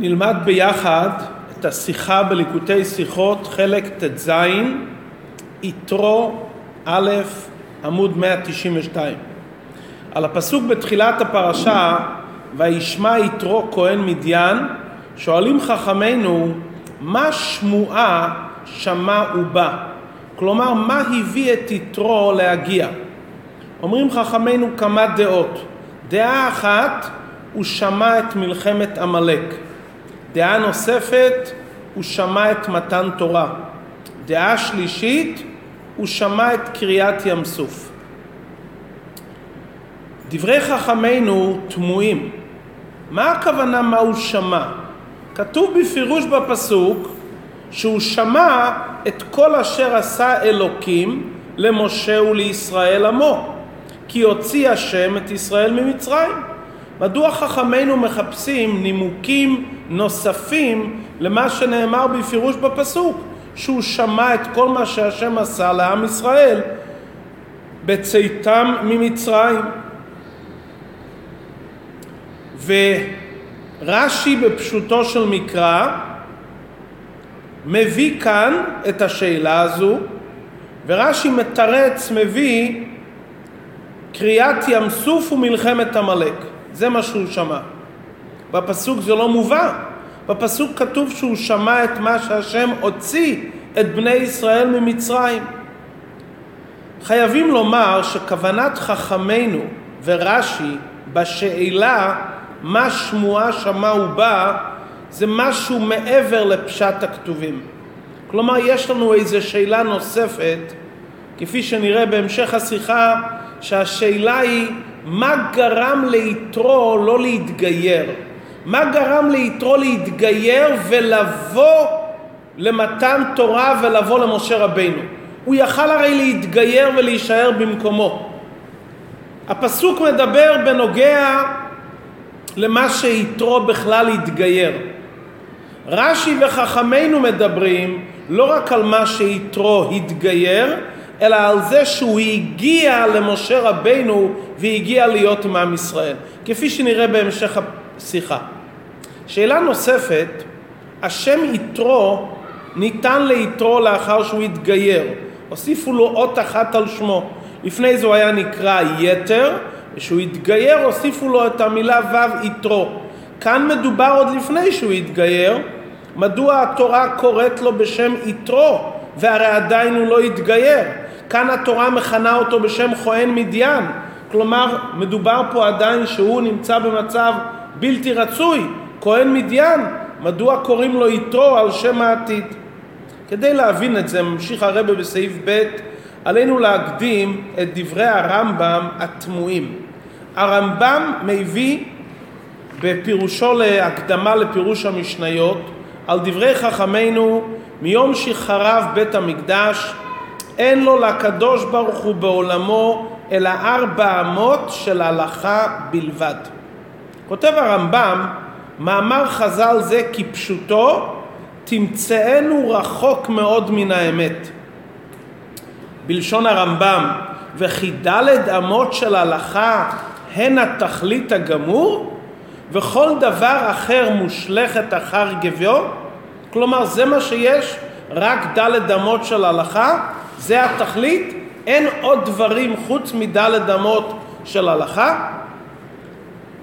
נלמד ביחד את השיחה בליקוטי שיחות, חלק ט"ז, יתרו א', עמוד 192. על הפסוק בתחילת הפרשה, וישמע יתרו כהן מדיין, שואלים חכמינו, מה שמועה שמע ובא? כלומר, מה הביא את יתרו להגיע? אומרים חכמינו כמה דעות. דעה אחת, הוא שמע את מלחמת עמלק. דעה נוספת, הוא שמע את מתן תורה. דעה שלישית, הוא שמע את קריאת ים סוף. דברי חכמינו תמוהים. מה הכוונה מה הוא שמע? כתוב בפירוש בפסוק שהוא שמע את כל אשר עשה אלוקים למשה ולישראל עמו, כי הוציא השם את ישראל ממצרים. מדוע חכמינו מחפשים נימוקים נוספים למה שנאמר בפירוש בפסוק, שהוא שמע את כל מה שהשם עשה לעם ישראל בצאתם ממצרים. ורש"י בפשוטו של מקרא מביא כאן את השאלה הזו, ורש"י מתרץ, מביא קריאת ים סוף ומלחמת עמלק. זה מה שהוא שמע. בפסוק זה לא מובא. בפסוק כתוב שהוא שמע את מה שהשם הוציא את בני ישראל ממצרים. חייבים לומר שכוונת חכמינו ורש"י בשאלה מה שמועה שמע ובא זה משהו מעבר לפשט הכתובים. כלומר יש לנו איזו שאלה נוספת כפי שנראה בהמשך השיחה שהשאלה היא מה גרם ליתרו לא להתגייר? מה גרם ליתרו להתגייר ולבוא למתן תורה ולבוא למשה רבינו? הוא יכל הרי להתגייר ולהישאר במקומו. הפסוק מדבר בנוגע למה שיתרו בכלל התגייר. רש"י וחכמינו מדברים לא רק על מה שיתרו התגייר, אלא על זה שהוא הגיע למשה רבינו והגיע להיות עם עם ישראל, כפי שנראה בהמשך השיחה. שאלה נוספת, השם יתרו ניתן ליתרו לאחר שהוא התגייר, הוסיפו לו אות אחת על שמו. לפני זה הוא היה נקרא יתר, וכשהוא התגייר הוסיפו לו את המילה ו' יתרו. כאן מדובר עוד לפני שהוא התגייר, מדוע התורה קוראת לו בשם יתרו, והרי עדיין הוא לא התגייר. כאן התורה מכנה אותו בשם כהן מדיין, כלומר מדובר פה עדיין שהוא נמצא במצב בלתי רצוי, כהן מדיין, מדוע קוראים לו יתרו על שם העתיד? כדי להבין את זה, ממשיך הרבה בסעיף ב', עלינו להקדים את דברי הרמב"ם התמוהים. הרמב"ם מביא בפירושו להקדמה לפירוש המשניות על דברי חכמינו מיום שחרב בית המקדש אין לו לקדוש ברוך הוא בעולמו אלא ארבע אמות של הלכה בלבד. כותב הרמב"ם, מאמר חז"ל זה כפשוטו, תמצאנו רחוק מאוד מן האמת. בלשון הרמב"ם, וכי דלת אמות של הלכה הן התכלית הגמור, וכל דבר אחר מושלכת אחר גביו? כלומר, זה מה שיש? רק דלת אמות של הלכה? זה התכלית? אין עוד דברים חוץ מדלת אמות של הלכה?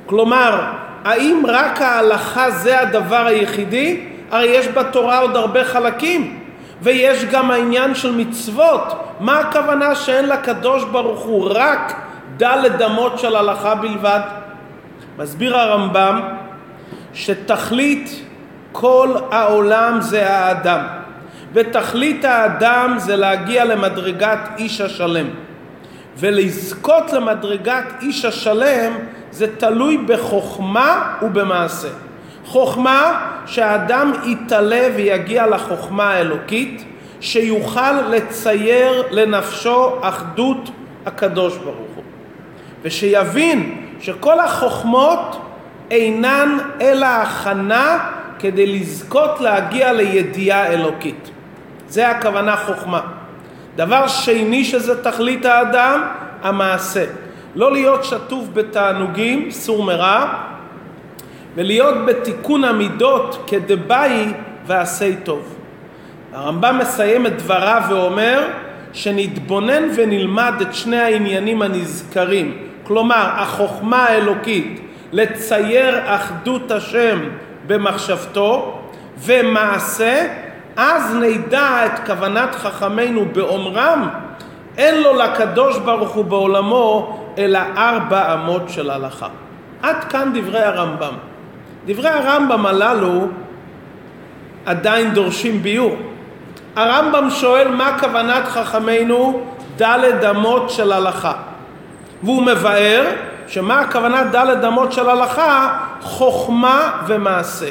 כלומר, האם רק ההלכה זה הדבר היחידי? הרי יש בתורה עוד הרבה חלקים. ויש גם העניין של מצוות. מה הכוונה שאין לקדוש ברוך הוא רק דלת אמות של הלכה בלבד? מסביר הרמב"ם שתכלית כל העולם זה האדם. ותכלית האדם זה להגיע למדרגת איש השלם. ולזכות למדרגת איש השלם זה תלוי בחוכמה ובמעשה. חוכמה שהאדם יתעלה ויגיע לחוכמה האלוקית, שיוכל לצייר לנפשו אחדות הקדוש ברוך הוא. ושיבין שכל החוכמות אינן אלא הכנה כדי לזכות להגיע לידיעה אלוקית. זה הכוונה חוכמה. דבר שני שזה תכלית האדם, המעשה. לא להיות שטוף בתענוגים, סור מרע, ולהיות בתיקון המידות כדבעי ועשי טוב. הרמב"ם מסיים את דבריו ואומר שנתבונן ונלמד את שני העניינים הנזכרים, כלומר החוכמה האלוקית לצייר אחדות השם במחשבתו ומעשה, אז נדע את כוונת חכמינו באומרם אין לו לקדוש ברוך הוא בעולמו אלא ארבע אמות של הלכה. עד כאן דברי הרמב"ם. דברי הרמב"ם הללו עדיין דורשים ביור. הרמב"ם שואל מה כוונת חכמינו דלת אמות של הלכה. והוא מבאר שמה הכוונת דלת אמות של הלכה? חוכמה ומעשה.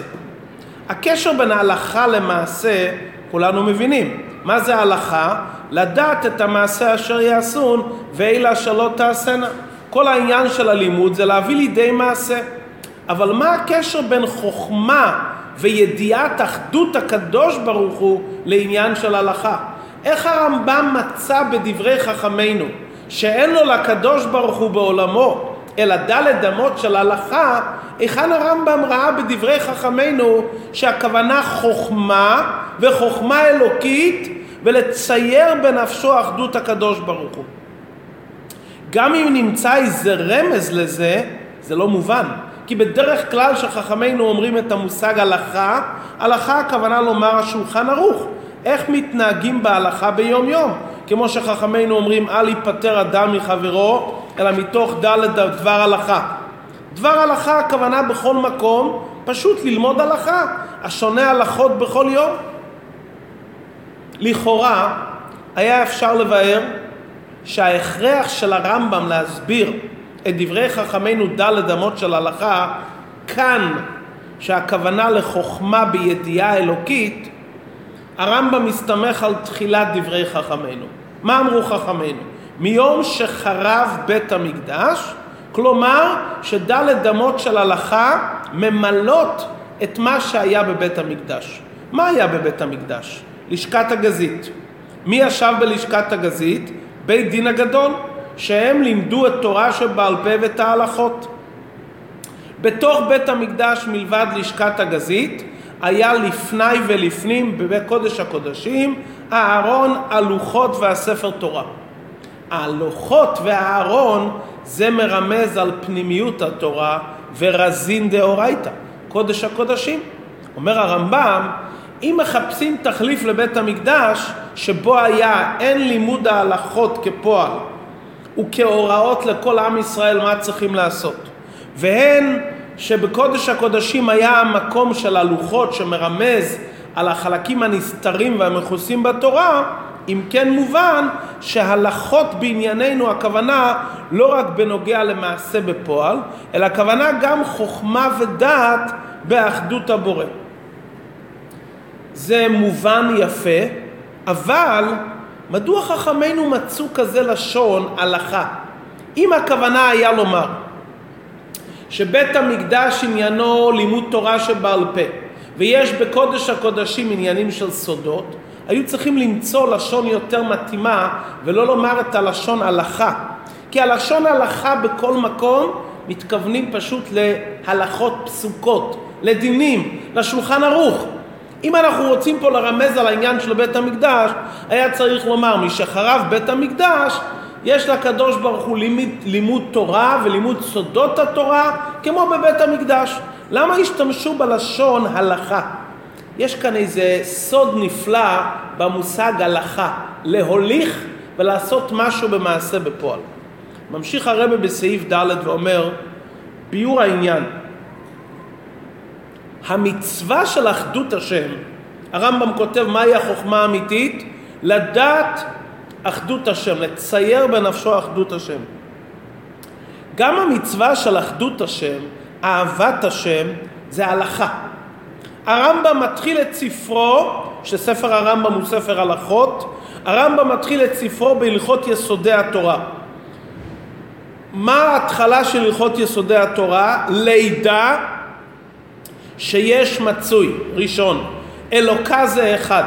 הקשר בין ההלכה למעשה כולנו מבינים. מה זה הלכה? לדעת את המעשה אשר יעשון ואלה אשר לא תעשנה. כל העניין של הלימוד זה להביא לידי מעשה. אבל מה הקשר בין חוכמה וידיעת אחדות הקדוש ברוך הוא לעניין של הלכה? איך הרמב"ם מצא בדברי חכמינו שאין לו לקדוש ברוך הוא בעולמו אלא דלת אמות של הלכה, היכן הרמב"ם ראה בדברי חכמינו שהכוונה חוכמה וחוכמה אלוקית ולצייר בנפשו אחדות הקדוש ברוך הוא. גם אם נמצא איזה רמז לזה, זה לא מובן. כי בדרך כלל שחכמינו אומרים את המושג הלכה, הלכה הכוונה לומר השולחן ערוך. איך מתנהגים בהלכה ביום יום? כמו שחכמינו אומרים אל ייפטר אדם מחברו, אלא מתוך דלת דבר הלכה. דבר הלכה הכוונה בכל מקום, פשוט ללמוד הלכה, השונה הלכות בכל יום. לכאורה היה אפשר לבאר שההכרח של הרמב"ם להסביר את דברי חכמינו ד' אמות של הלכה כאן שהכוונה לחוכמה בידיעה אלוקית הרמב"ם מסתמך על תחילת דברי חכמינו. מה אמרו חכמינו? מיום שחרב בית המקדש, כלומר שד' אמות של הלכה ממלאות את מה שהיה בבית המקדש. מה היה בבית המקדש? לשכת הגזית. מי ישב בלשכת הגזית? בית דין הגדול, שהם לימדו את תורה שבעל פה ואת ההלכות. בתוך בית המקדש מלבד לשכת הגזית היה לפני ולפנים בבית קודש הקודשים הארון, הלוחות והספר תורה. הלוחות והארון זה מרמז על פנימיות התורה ורזין דאורייתא, קודש הקודשים. אומר הרמב"ם אם מחפשים תחליף לבית המקדש שבו היה אין לימוד ההלכות כפועל וכהוראות לכל עם ישראל מה צריכים לעשות והן שבקודש הקודשים היה המקום של הלוחות שמרמז על החלקים הנסתרים והמכוסים בתורה אם כן מובן שהלכות בענייננו הכוונה לא רק בנוגע למעשה בפועל אלא הכוונה גם חוכמה ודעת באחדות הבורא זה מובן יפה, אבל מדוע חכמינו מצאו כזה לשון הלכה? אם הכוונה היה לומר שבית המקדש עניינו לימוד תורה שבעל פה ויש בקודש הקודשים עניינים של סודות, היו צריכים למצוא לשון יותר מתאימה ולא לומר את הלשון הלכה. כי הלשון הלכה בכל מקום מתכוונים פשוט להלכות פסוקות, לדינים, לשולחן ערוך. אם אנחנו רוצים פה לרמז על העניין של בית המקדש, היה צריך לומר, משחרב בית המקדש, יש לקדוש ברוך הוא לימוד, לימוד תורה ולימוד סודות התורה, כמו בבית המקדש. למה השתמשו בלשון הלכה? יש כאן איזה סוד נפלא במושג הלכה, להוליך ולעשות משהו במעשה בפועל. ממשיך הרבה בסעיף ד' ואומר, ביור העניין, המצווה של אחדות השם, הרמב"ם כותב מהי החוכמה האמיתית? לדעת אחדות השם, לצייר בנפשו אחדות השם. גם המצווה של אחדות השם, אהבת השם, זה הלכה. הרמב"ם מתחיל את ספרו, שספר הרמב"ם הוא ספר הלכות, הרמב"ם מתחיל את ספרו בהלכות יסודי התורה. מה ההתחלה של הלכות יסודי התורה? לידה שיש מצוי, ראשון, אלוקה זה אחד.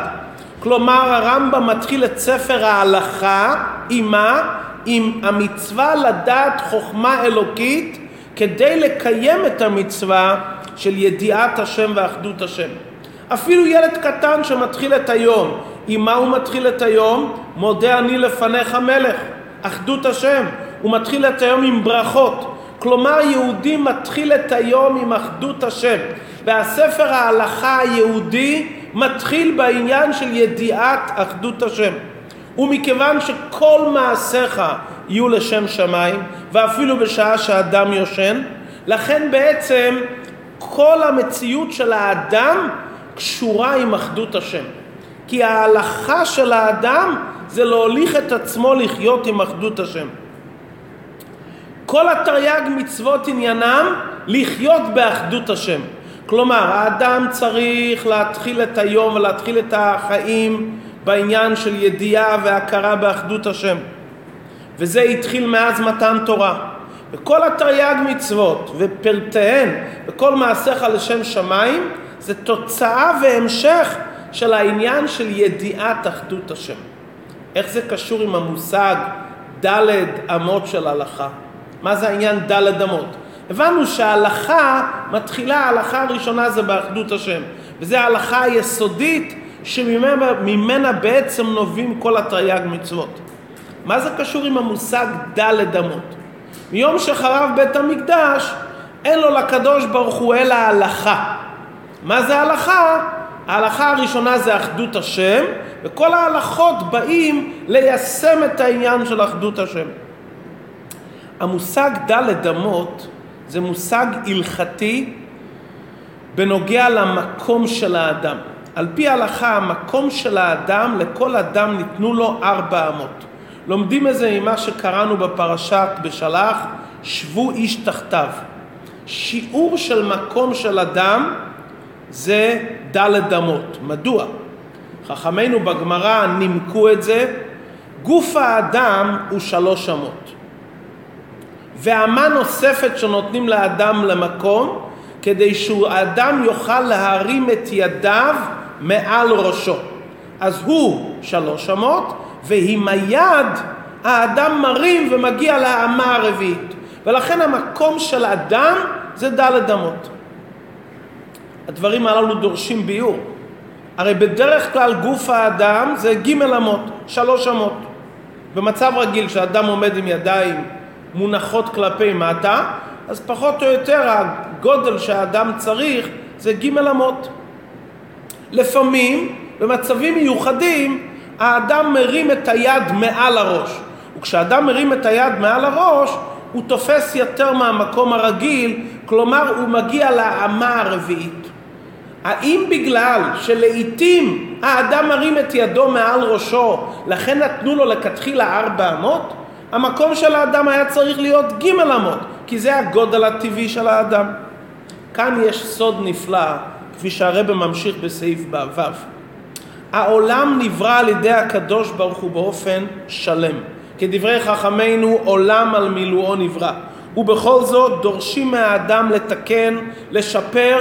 כלומר הרמב"ם מתחיל את ספר ההלכה עם מה? עם המצווה לדעת חוכמה אלוקית כדי לקיים את המצווה של ידיעת השם ואחדות השם. אפילו ילד קטן שמתחיל את היום, עם מה הוא מתחיל את היום? מודה אני לפניך מלך, אחדות השם. הוא מתחיל את היום עם ברכות. כלומר, יהודי מתחיל את היום עם אחדות השם. והספר ההלכה היהודי מתחיל בעניין של ידיעת אחדות השם. ומכיוון שכל מעשיך יהיו לשם שמיים, ואפילו בשעה שאדם יושן, לכן בעצם כל המציאות של האדם קשורה עם אחדות השם. כי ההלכה של האדם זה להוליך את עצמו לחיות עם אחדות השם. כל התרי"ג מצוות עניינם לחיות באחדות השם. כלומר, האדם צריך להתחיל את היום ולהתחיל את החיים בעניין של ידיעה והכרה באחדות השם. וזה התחיל מאז מתן תורה. וכל התרי"ג מצוות ופרטיהן וכל מעשיך לשם שמיים זה תוצאה והמשך של העניין של ידיעת אחדות השם. איך זה קשור עם המושג ד' אמות של הלכה? מה זה העניין ד' אמות? הבנו שההלכה מתחילה, ההלכה הראשונה זה באחדות השם, וזו ההלכה היסודית שממנה בעצם נובעים כל התרי"ג מצוות. מה זה קשור עם המושג ד' אמות? מיום שחרב בית המקדש, אין לו לקדוש ברוך הוא אלא הלכה. מה זה הלכה? ההלכה הראשונה זה אחדות השם, וכל ההלכות באים ליישם את העניין של אחדות השם. המושג ד' אמות זה מושג הלכתי בנוגע למקום של האדם. על פי ההלכה המקום של האדם, לכל אדם ניתנו לו ארבע אמות. לומדים את זה ממה שקראנו בפרשת בשלח, שבו איש תחתיו. שיעור של מקום של אדם זה ד' אמות. מדוע? חכמינו בגמרא נימקו את זה, גוף האדם הוא שלוש אמות. ואמה נוספת שנותנים לאדם למקום, כדי שהאדם יוכל להרים את ידיו מעל ראשו. אז הוא שלוש אמות, ועם היד האדם מרים ומגיע לאמה הרביעית. ולכן המקום של אדם זה ד' אמות. הדברים הללו דורשים ביור. הרי בדרך כלל גוף האדם זה ג' אמות, שלוש אמות. במצב רגיל כשאדם עומד עם ידיים מונחות כלפי מטה, אז פחות או יותר הגודל שהאדם צריך זה ג' אמות. לפעמים, במצבים מיוחדים, האדם מרים את היד מעל הראש. וכשאדם מרים את היד מעל הראש, הוא תופס יותר מהמקום הרגיל, כלומר הוא מגיע לאמה הרביעית. האם בגלל שלעיתים האדם מרים את ידו מעל ראשו, לכן נתנו לו לכתחילה ארבע אמות? המקום של האדם היה צריך להיות ג' אמות, כי זה הגודל הטבעי של האדם. כאן יש סוד נפלא, כפי שהרבא ממשיך בסעיף ו'. העולם נברא על ידי הקדוש ברוך הוא באופן שלם. כדברי חכמינו, עולם על מילואו נברא. ובכל זאת דורשים מהאדם לתקן, לשפר,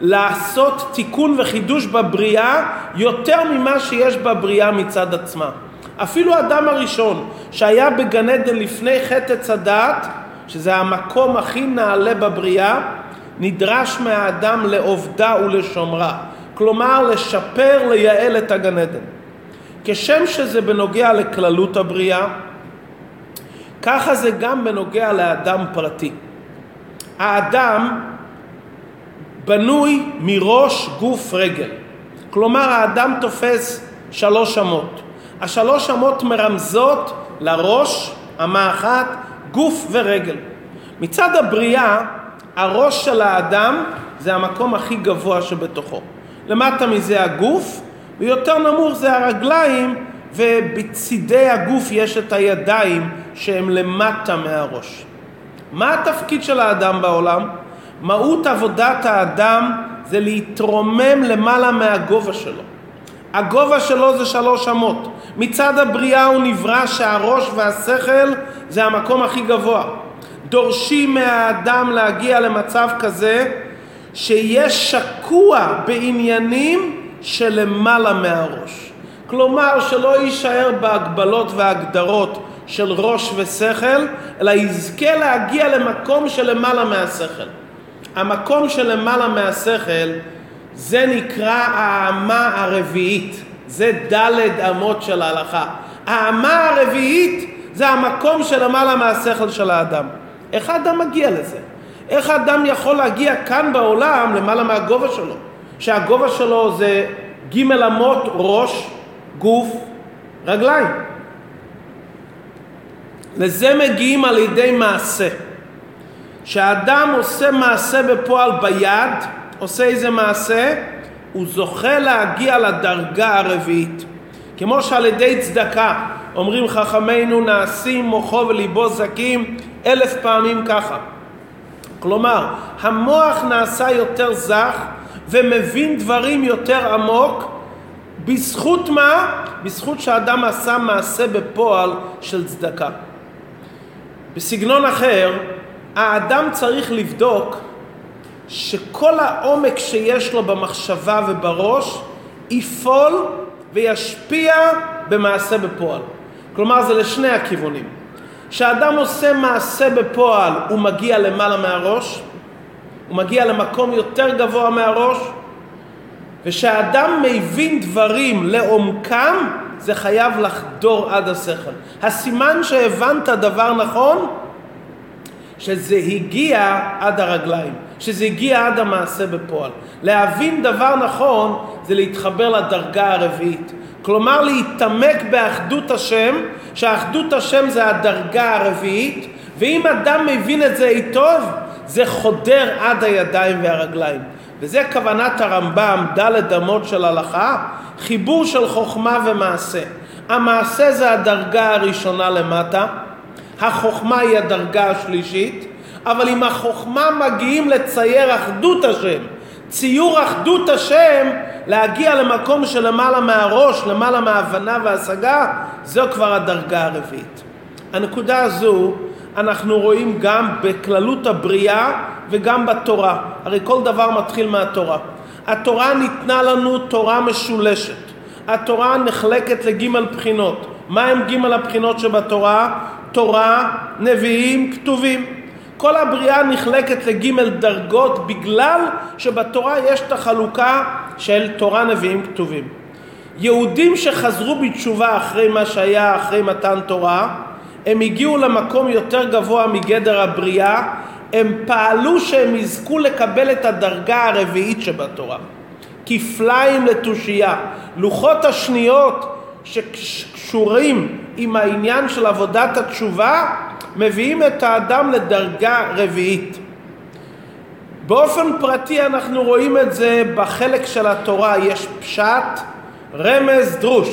לעשות תיקון וחידוש בבריאה יותר ממה שיש בבריאה מצד עצמה. אפילו האדם הראשון שהיה בגן עדן לפני חטא עץ הדעת, שזה המקום הכי נעלה בבריאה, נדרש מהאדם לעובדה ולשומרה. כלומר לשפר, לייעל את הגן עדן. כשם שזה בנוגע לכללות הבריאה, ככה זה גם בנוגע לאדם פרטי. האדם בנוי מראש, גוף, רגל. כלומר האדם תופס שלוש אמות. השלוש אמות מרמזות לראש, אמה אחת, גוף ורגל. מצד הבריאה, הראש של האדם זה המקום הכי גבוה שבתוכו. למטה מזה הגוף, ויותר נמוך זה הרגליים, ובצידי הגוף יש את הידיים שהם למטה מהראש. מה התפקיד של האדם בעולם? מהות עבודת האדם זה להתרומם למעלה מהגובה שלו. הגובה שלו זה שלוש אמות. מצד הבריאה הוא נברא שהראש והשכל זה המקום הכי גבוה. דורשים מהאדם להגיע למצב כזה שיהיה שקוע בעניינים שלמעלה מהראש. כלומר שלא יישאר בהגבלות והגדרות של ראש ושכל, אלא יזכה להגיע למקום שלמעלה מהשכל. המקום שלמעלה מהשכל זה נקרא האמה הרביעית, זה דלת אמות של ההלכה. האמה הרביעית זה המקום שלמעלה מהשכל של האדם. איך האדם מגיע לזה? איך האדם יכול להגיע כאן בעולם למעלה מהגובה שלו? שהגובה שלו זה ג' אמות ראש, גוף, רגליים. לזה מגיעים על ידי מעשה. כשאדם עושה מעשה בפועל ביד, עושה איזה מעשה, הוא זוכה להגיע לדרגה הרביעית. כמו שעל ידי צדקה אומרים חכמינו נעשים מוחו וליבו זקים אלף פעמים ככה. כלומר, המוח נעשה יותר זך ומבין דברים יותר עמוק בזכות מה? בזכות שאדם עשה מעשה בפועל של צדקה. בסגנון אחר, האדם צריך לבדוק שכל העומק שיש לו במחשבה ובראש יפעול וישפיע במעשה בפועל. כלומר זה לשני הכיוונים. כשאדם עושה מעשה בפועל הוא מגיע למעלה מהראש, הוא מגיע למקום יותר גבוה מהראש, וכשאדם מבין דברים לעומקם זה חייב לחדור עד השכל. הסימן שהבנת דבר נכון, שזה הגיע עד הרגליים, שזה הגיע עד המעשה בפועל. להבין דבר נכון זה להתחבר לדרגה הרביעית. כלומר להתעמק באחדות השם, שאחדות השם זה הדרגה הרביעית, ואם אדם מבין את זה היטוב, זה חודר עד הידיים והרגליים. וזה כוונת הרמב"ם, ד' אמות של הלכה, חיבור של חוכמה ומעשה. המעשה זה הדרגה הראשונה למטה, החוכמה היא הדרגה השלישית, אבל עם החוכמה מגיעים לצייר אחדות השם. ציור אחדות השם, להגיע למקום שלמעלה מהראש, למעלה מההבנה וההשגה, זו כבר הדרגה הרביעית. הנקודה הזו אנחנו רואים גם בכללות הבריאה וגם בתורה. הרי כל דבר מתחיל מהתורה. התורה ניתנה לנו תורה משולשת. התורה נחלקת לגימל בחינות. מה הם גימל הבחינות שבתורה? תורה, נביאים, כתובים. כל הבריאה נחלקת לגימל דרגות בגלל שבתורה יש את החלוקה של תורה, נביאים, כתובים. יהודים שחזרו בתשובה אחרי מה שהיה אחרי מתן תורה, הם הגיעו למקום יותר גבוה מגדר הבריאה, הם פעלו שהם יזכו לקבל את הדרגה הרביעית שבתורה. כפליים לתושייה. לוחות השניות שקשורים עם העניין של עבודת התשובה מביאים את האדם לדרגה רביעית. באופן פרטי אנחנו רואים את זה בחלק של התורה, יש פשט, רמז, דרוש.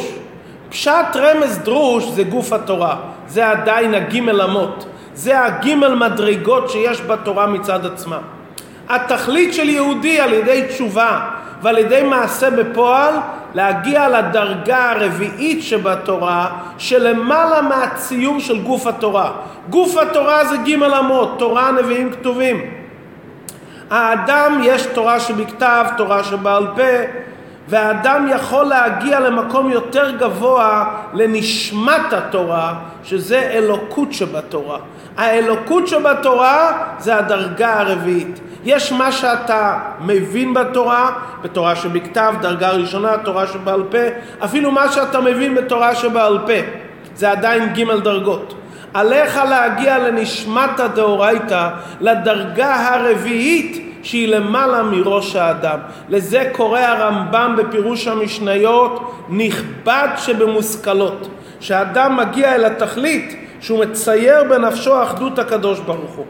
פשט, רמז, דרוש זה גוף התורה, זה עדיין הגימל אמות, זה הגימל מדרגות שיש בתורה מצד עצמה. התכלית של יהודי על ידי תשובה ועל ידי מעשה בפועל להגיע לדרגה הרביעית שבתורה שלמעלה מהציור של גוף התורה. גוף התורה זה ג' אמות, תורה, נביאים, כתובים. האדם יש תורה שבכתב, תורה שבעל פה, והאדם יכול להגיע למקום יותר גבוה לנשמת התורה, שזה אלוקות שבתורה. האלוקות שבתורה זה הדרגה הרביעית. יש מה שאתה מבין בתורה, בתורה שבכתב, דרגה ראשונה, תורה שבעל פה, אפילו מה שאתה מבין בתורה שבעל פה, זה עדיין ג' דרגות. עליך להגיע לנשמת הדאורייתא, לדרגה הרביעית שהיא למעלה מראש האדם. לזה קורא הרמב"ם בפירוש המשניות נכבד שבמושכלות. שהאדם מגיע אל התכלית שהוא מצייר בנפשו אחדות הקדוש ברוך הוא.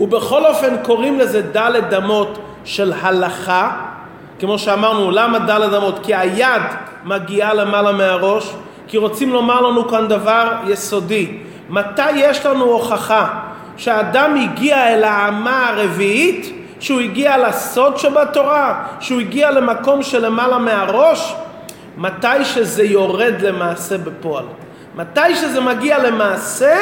ובכל אופן קוראים לזה דלת אמות של הלכה, כמו שאמרנו, למה דלת אמות? כי היד מגיעה למעלה מהראש, כי רוצים לומר לנו כאן דבר יסודי. מתי יש לנו הוכחה שהאדם הגיע אל האמה הרביעית, שהוא הגיע לסוד שבתורה, שהוא הגיע למקום שלמעלה מהראש, מתי שזה יורד למעשה בפועל. מתי שזה מגיע למעשה,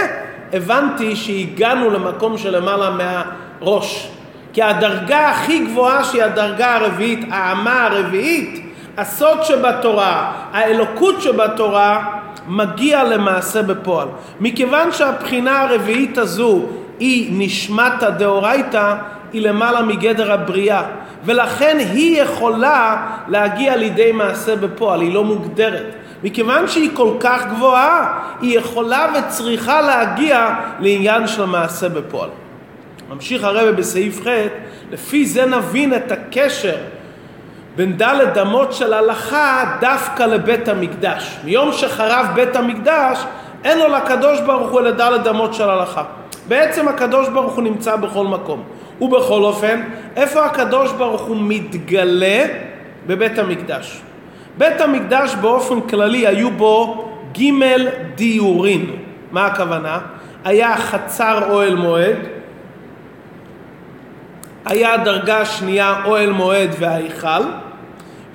הבנתי שהגענו למקום שלמעלה מהראש. כי הדרגה הכי גבוהה שהיא הדרגה הרביעית, האמה הרביעית, הסוד שבתורה, האלוקות שבתורה, מגיע למעשה בפועל. מכיוון שהבחינה הרביעית הזו היא נשמת הדאורייתא, היא למעלה מגדר הבריאה, ולכן היא יכולה להגיע לידי מעשה בפועל, היא לא מוגדרת. מכיוון שהיא כל כך גבוהה, היא יכולה וצריכה להגיע לעניין של המעשה בפועל. ממשיך הרבה בסעיף ח', לפי זה נבין את הקשר בין דלת אמות של הלכה דווקא לבית המקדש. מיום שחרב בית המקדש, אין לו לקדוש ברוך הוא לדלת אמות של הלכה. בעצם הקדוש ברוך הוא נמצא בכל מקום. ובכל אופן, איפה הקדוש ברוך הוא מתגלה? בבית המקדש. בית המקדש באופן כללי היו בו ג' דיורין. מה הכוונה? היה חצר אוהל מועד, היה דרגה שנייה אוהל מועד וההיכל,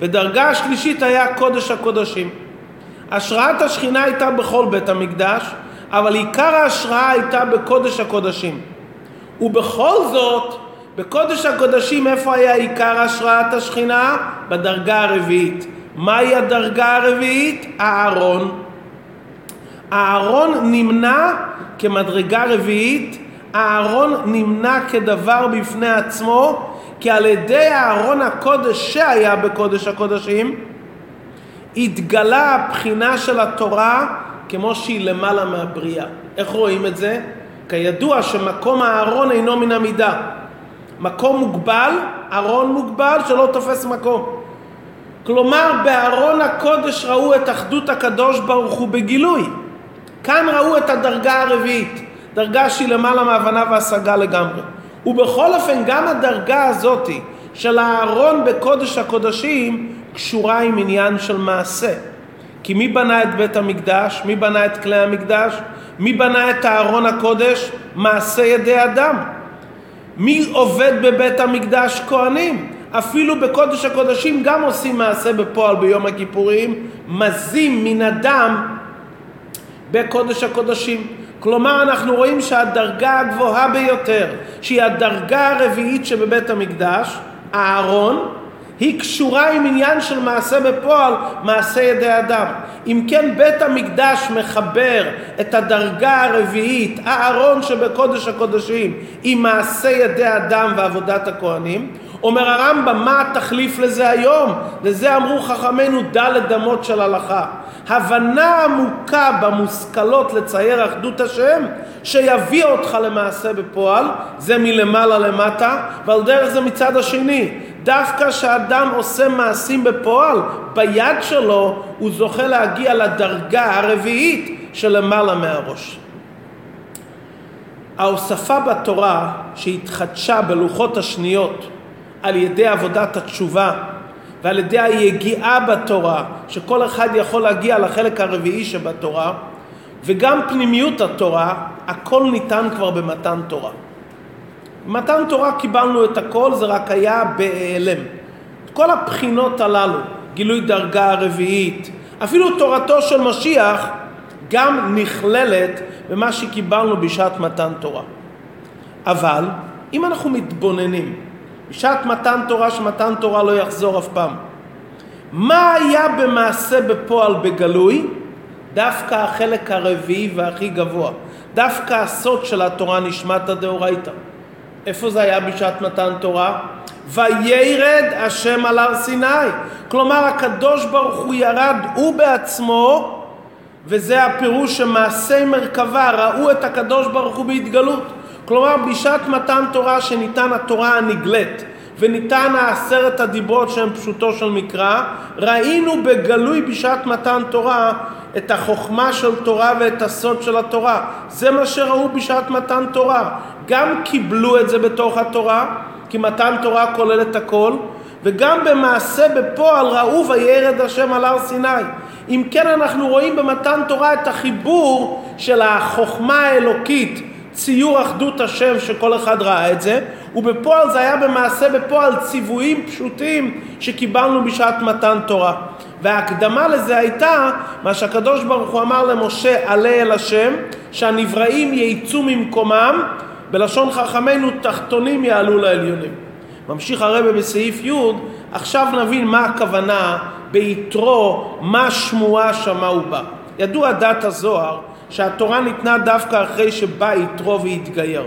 ודרגה השלישית היה קודש הקודשים. השראת השכינה הייתה בכל בית המקדש, אבל עיקר ההשראה הייתה בקודש הקודשים. ובכל זאת, בקודש הקודשים איפה היה עיקר השראת השכינה? בדרגה הרביעית. מהי הדרגה הרביעית? הארון. הארון נמנה כמדרגה רביעית, הארון נמנה כדבר בפני עצמו, כי על ידי הארון הקודש שהיה בקודש הקודשים, התגלה הבחינה של התורה כמו שהיא למעלה מהבריאה. איך רואים את זה? כידוע שמקום הארון אינו מן המידה. מקום מוגבל, ארון מוגבל שלא תופס מקום. כלומר, בארון הקודש ראו את אחדות הקדוש ברוך הוא בגילוי. כאן ראו את הדרגה הרביעית, דרגה שהיא למעלה מהבנה והשגה לגמרי. ובכל אופן, גם הדרגה הזאתי של הארון בקודש הקודשים קשורה עם עניין של מעשה. כי מי בנה את בית המקדש? מי בנה את כלי המקדש? מי בנה את הארון הקודש? מעשה ידי אדם. מי עובד בבית המקדש? כהנים. אפילו בקודש הקודשים גם עושים מעשה בפועל ביום הכיפורים, מזים מן הדם בקודש הקודשים. כלומר אנחנו רואים שהדרגה הגבוהה ביותר, שהיא הדרגה הרביעית שבבית המקדש, הארון, היא קשורה עם עניין של מעשה בפועל, מעשה ידי אדם. אם כן בית המקדש מחבר את הדרגה הרביעית, הארון שבקודש הקודשים, עם מעשה ידי אדם ועבודת הכהנים, אומר הרמב"ם, מה התחליף לזה היום? לזה אמרו חכמינו דלת אמות של הלכה. הבנה עמוקה במושכלות לצייר אחדות השם, שיביא אותך למעשה בפועל, זה מלמעלה למטה, ועל דרך זה מצד השני. דווקא כשאדם עושה מעשים בפועל, ביד שלו הוא זוכה להגיע לדרגה הרביעית שלמעלה מהראש. ההוספה בתורה שהתחדשה בלוחות השניות על ידי עבודת התשובה ועל ידי היגיעה בתורה, שכל אחד יכול להגיע לחלק הרביעי שבתורה, וגם פנימיות התורה, הכל ניתן כבר במתן תורה. במתן תורה קיבלנו את הכל, זה רק היה בהיעלם. כל הבחינות הללו, גילוי דרגה רביעית, אפילו תורתו של משיח גם נכללת במה שקיבלנו בשעת מתן תורה. אבל אם אנחנו מתבוננים בשעת מתן תורה שמתן תורה לא יחזור אף פעם. מה היה במעשה בפועל בגלוי? דווקא החלק הרביעי והכי גבוה. דווקא הסוד של התורה נשמטה דאורייתא. איפה זה היה בשעת מתן תורה? וירד השם על הר סיני. כלומר הקדוש ברוך הוא ירד הוא בעצמו וזה הפירוש שמעשי מרכבה ראו את הקדוש ברוך הוא בהתגלות. כלומר בשעת מתן תורה שניתן התורה הנגלית וניתן העשרת הדיברות שהם פשוטו של מקרא, ראינו בגלוי בשעת מתן תורה את החוכמה של תורה ואת הסוד של התורה. זה מה שראו בשעת מתן תורה. גם קיבלו את זה בתוך התורה, כי מתן תורה כולל את הכל, וגם במעשה בפועל ראו וירד השם על הר סיני. אם כן אנחנו רואים במתן תורה את החיבור של החוכמה האלוקית ציור אחדות השם שכל אחד ראה את זה, ובפועל זה היה במעשה בפועל ציוויים פשוטים שקיבלנו בשעת מתן תורה. וההקדמה לזה הייתה מה שהקדוש ברוך הוא אמר למשה עלה אל השם שהנבראים ייצאו ממקומם בלשון חכמינו תחתונים יעלו לעליונים. ממשיך הרבה בסעיף י' עכשיו נבין מה הכוונה ביתרו מה שמועה שמע ובא. ידוע דת הזוהר שהתורה ניתנה דווקא אחרי שבא יתרו והתגייר.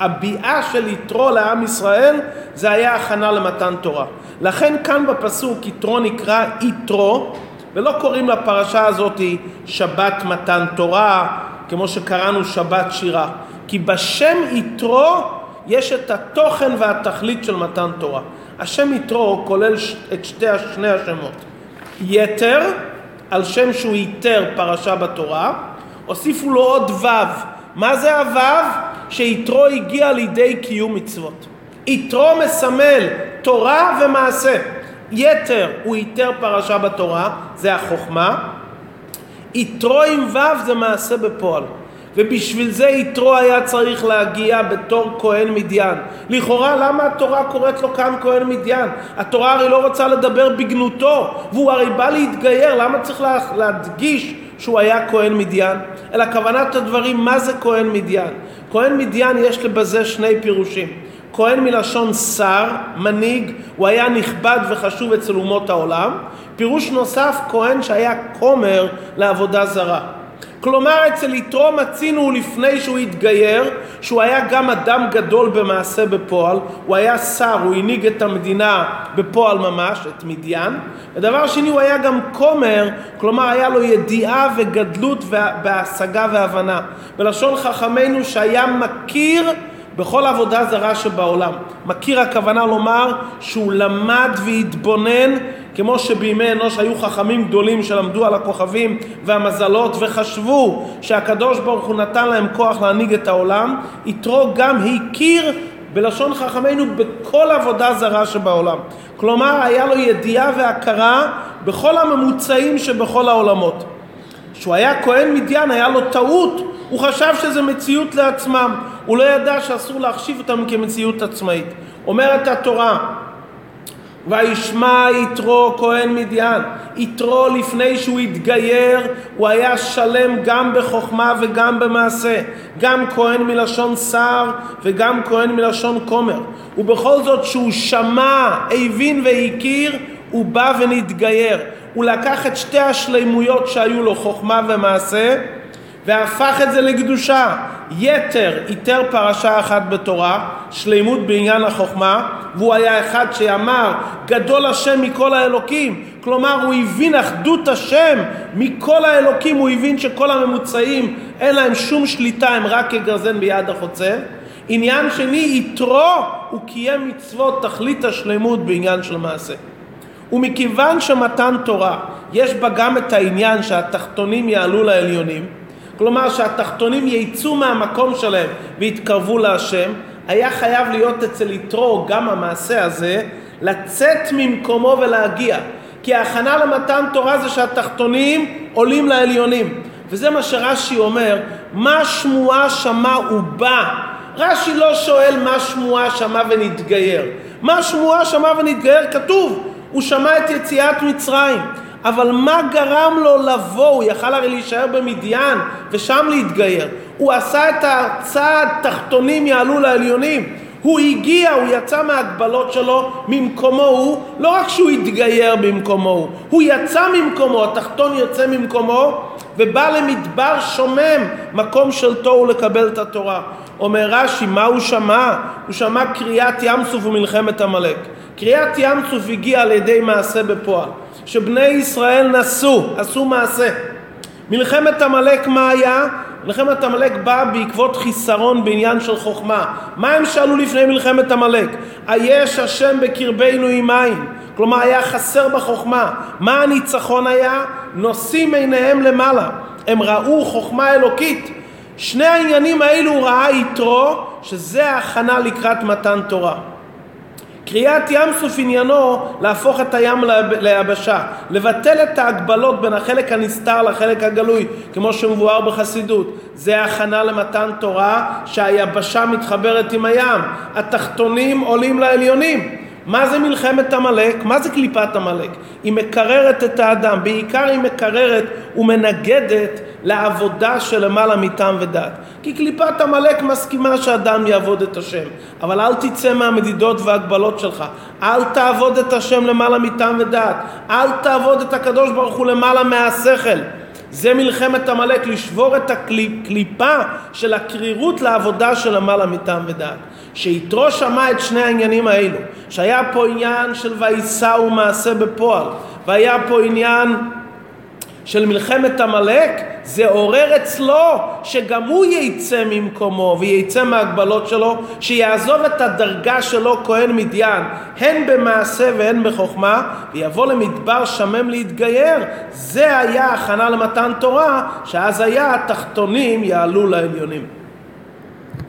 הביאה של יתרו לעם ישראל זה היה הכנה למתן תורה. לכן כאן בפסוק יתרו נקרא יתרו ולא קוראים לפרשה הזאת שבת מתן תורה כמו שקראנו שבת שירה כי בשם יתרו יש את התוכן והתכלית של מתן תורה. השם יתרו כולל את שתי, שני השמות. יתר, על שם שהוא ייתר פרשה בתורה, הוסיפו לו עוד ו'. מה זה הו'? שיתרו הגיע לידי קיום מצוות. יתרו מסמל תורה ומעשה. יתר הוא ייתר פרשה בתורה, זה החוכמה. יתרו עם ו' זה מעשה בפועל. ובשביל זה יתרו היה צריך להגיע בתור כהן מדיין. לכאורה למה התורה קוראת לו כאן כהן מדיין? התורה הרי לא רוצה לדבר בגנותו, והוא הרי בא להתגייר, למה צריך להדגיש שהוא היה כהן מדיין? אלא כוונת הדברים, מה זה כהן מדיין? כהן מדיין יש בזה שני פירושים. כהן מלשון שר, מנהיג, הוא היה נכבד וחשוב אצל אומות העולם. פירוש נוסף, כהן שהיה כומר לעבודה זרה. כלומר אצל יתרו מצינו לפני שהוא התגייר שהוא היה גם אדם גדול במעשה בפועל, הוא היה שר, הוא הנהיג את המדינה בפועל ממש, את מדיין. ודבר שני הוא היה גם כומר, כלומר היה לו ידיעה וגדלות בהשגה והבנה. בלשון חכמינו שהיה מכיר בכל עבודה זרה שבעולם. מכיר הכוונה לומר שהוא למד והתבונן כמו שבימי אנוש היו חכמים גדולים שלמדו על הכוכבים והמזלות וחשבו שהקדוש ברוך הוא נתן להם כוח להנהיג את העולם, יתרו גם הכיר בלשון חכמינו בכל עבודה זרה שבעולם. כלומר היה לו ידיעה והכרה בכל הממוצעים שבכל העולמות. כשהוא היה כהן מדיין היה לו טעות, הוא חשב שזה מציאות לעצמם, הוא לא ידע שאסור להחשיב אותם כמציאות עצמאית. אומרת התורה וישמע יתרו כהן מדיין. יתרו לפני שהוא התגייר הוא היה שלם גם בחוכמה וגם במעשה. גם כהן מלשון שר וגם כהן מלשון כומר. ובכל זאת שהוא שמע, הבין והכיר, הוא בא ונתגייר. הוא לקח את שתי השלימויות שהיו לו, חוכמה ומעשה, והפך את זה לקדושה. יתר איתר פרשה אחת בתורה, שלימות בעניין החוכמה, והוא היה אחד שאמר גדול השם מכל האלוקים, כלומר הוא הבין אחדות השם מכל האלוקים, הוא הבין שכל הממוצעים אין להם שום שליטה, הם רק כגרזן ביד החוצה. עניין שני, יתרו, הוא קיים מצוות תכלית השלמות בעניין של מעשה. ומכיוון שמתן תורה יש בה גם את העניין שהתחתונים יעלו לעליונים, כלומר שהתחתונים יצאו מהמקום שלהם ויתקרבו להשם, היה חייב להיות אצל יתרו גם המעשה הזה, לצאת ממקומו ולהגיע. כי ההכנה למתן תורה זה שהתחתונים עולים לעליונים. וזה מה שרש"י אומר, מה שמועה שמע ובא. רש"י לא שואל מה שמועה שמע ונתגייר. מה שמועה שמע ונתגייר? כתוב, הוא שמע את יציאת מצרים. אבל מה גרם לו לבוא? הוא יכל הרי להישאר במדיין ושם להתגייר. הוא עשה את הצעד תחתונים יעלו לעליונים. הוא הגיע, הוא יצא מההגבלות שלו ממקומו הוא, לא רק שהוא התגייר במקומו הוא, הוא יצא ממקומו, התחתון יוצא ממקומו ובא למדבר שומם, מקום של תוהו לקבל את התורה. אומר רש"י, מה הוא שמע? הוא שמע קריאת ים סוף ומלחמת עמלק. קריאת ים סוף הגיעה על ידי מעשה בפועל. שבני ישראל נסו, עשו מעשה. מלחמת עמלק מה היה? מלחמת עמלק באה בעקבות חיסרון בעניין של חוכמה. מה הם שאלו לפני מלחמת עמלק? היש השם בקרבנו עם מים. כלומר היה חסר בחוכמה. מה הניצחון היה? נושאים עיניהם למעלה. הם ראו חוכמה אלוקית. שני העניינים האלו ראה יתרו, שזה ההכנה לקראת מתן תורה. קריאת ים סוף עניינו להפוך את הים ליבשה, לבטל את ההגבלות בין החלק הנסתר לחלק הגלוי, כמו שמבואר בחסידות. זה הכנה למתן תורה שהיבשה מתחברת עם הים, התחתונים עולים לעליונים. מה זה מלחמת עמלק? מה זה קליפת עמלק? היא מקררת את האדם, בעיקר היא מקררת ומנגדת לעבודה שלמעלה מטעם ודעת. כי קליפת עמלק מסכימה שאדם יעבוד את השם, אבל אל תצא מהמדידות וההגבלות שלך. אל תעבוד את השם למעלה מטעם ודעת. אל תעבוד את הקדוש ברוך הוא למעלה מהשכל. זה מלחמת עמלק, לשבור את הקליפה של הקרירות לעבודה של למעלה מטעם ודעת. שיתרו שמע את שני העניינים האלו, שהיה פה עניין של ויישא ומעשה בפועל, והיה פה עניין של מלחמת עמלק, זה עורר אצלו שגם הוא ייצא ממקומו וייצא מהגבלות שלו, שיעזוב את הדרגה שלו כהן מדיין, הן במעשה והן בחוכמה, ויבוא למדבר שמם להתגייר. זה היה הכנה למתן תורה, שאז היה התחתונים יעלו לעליונים.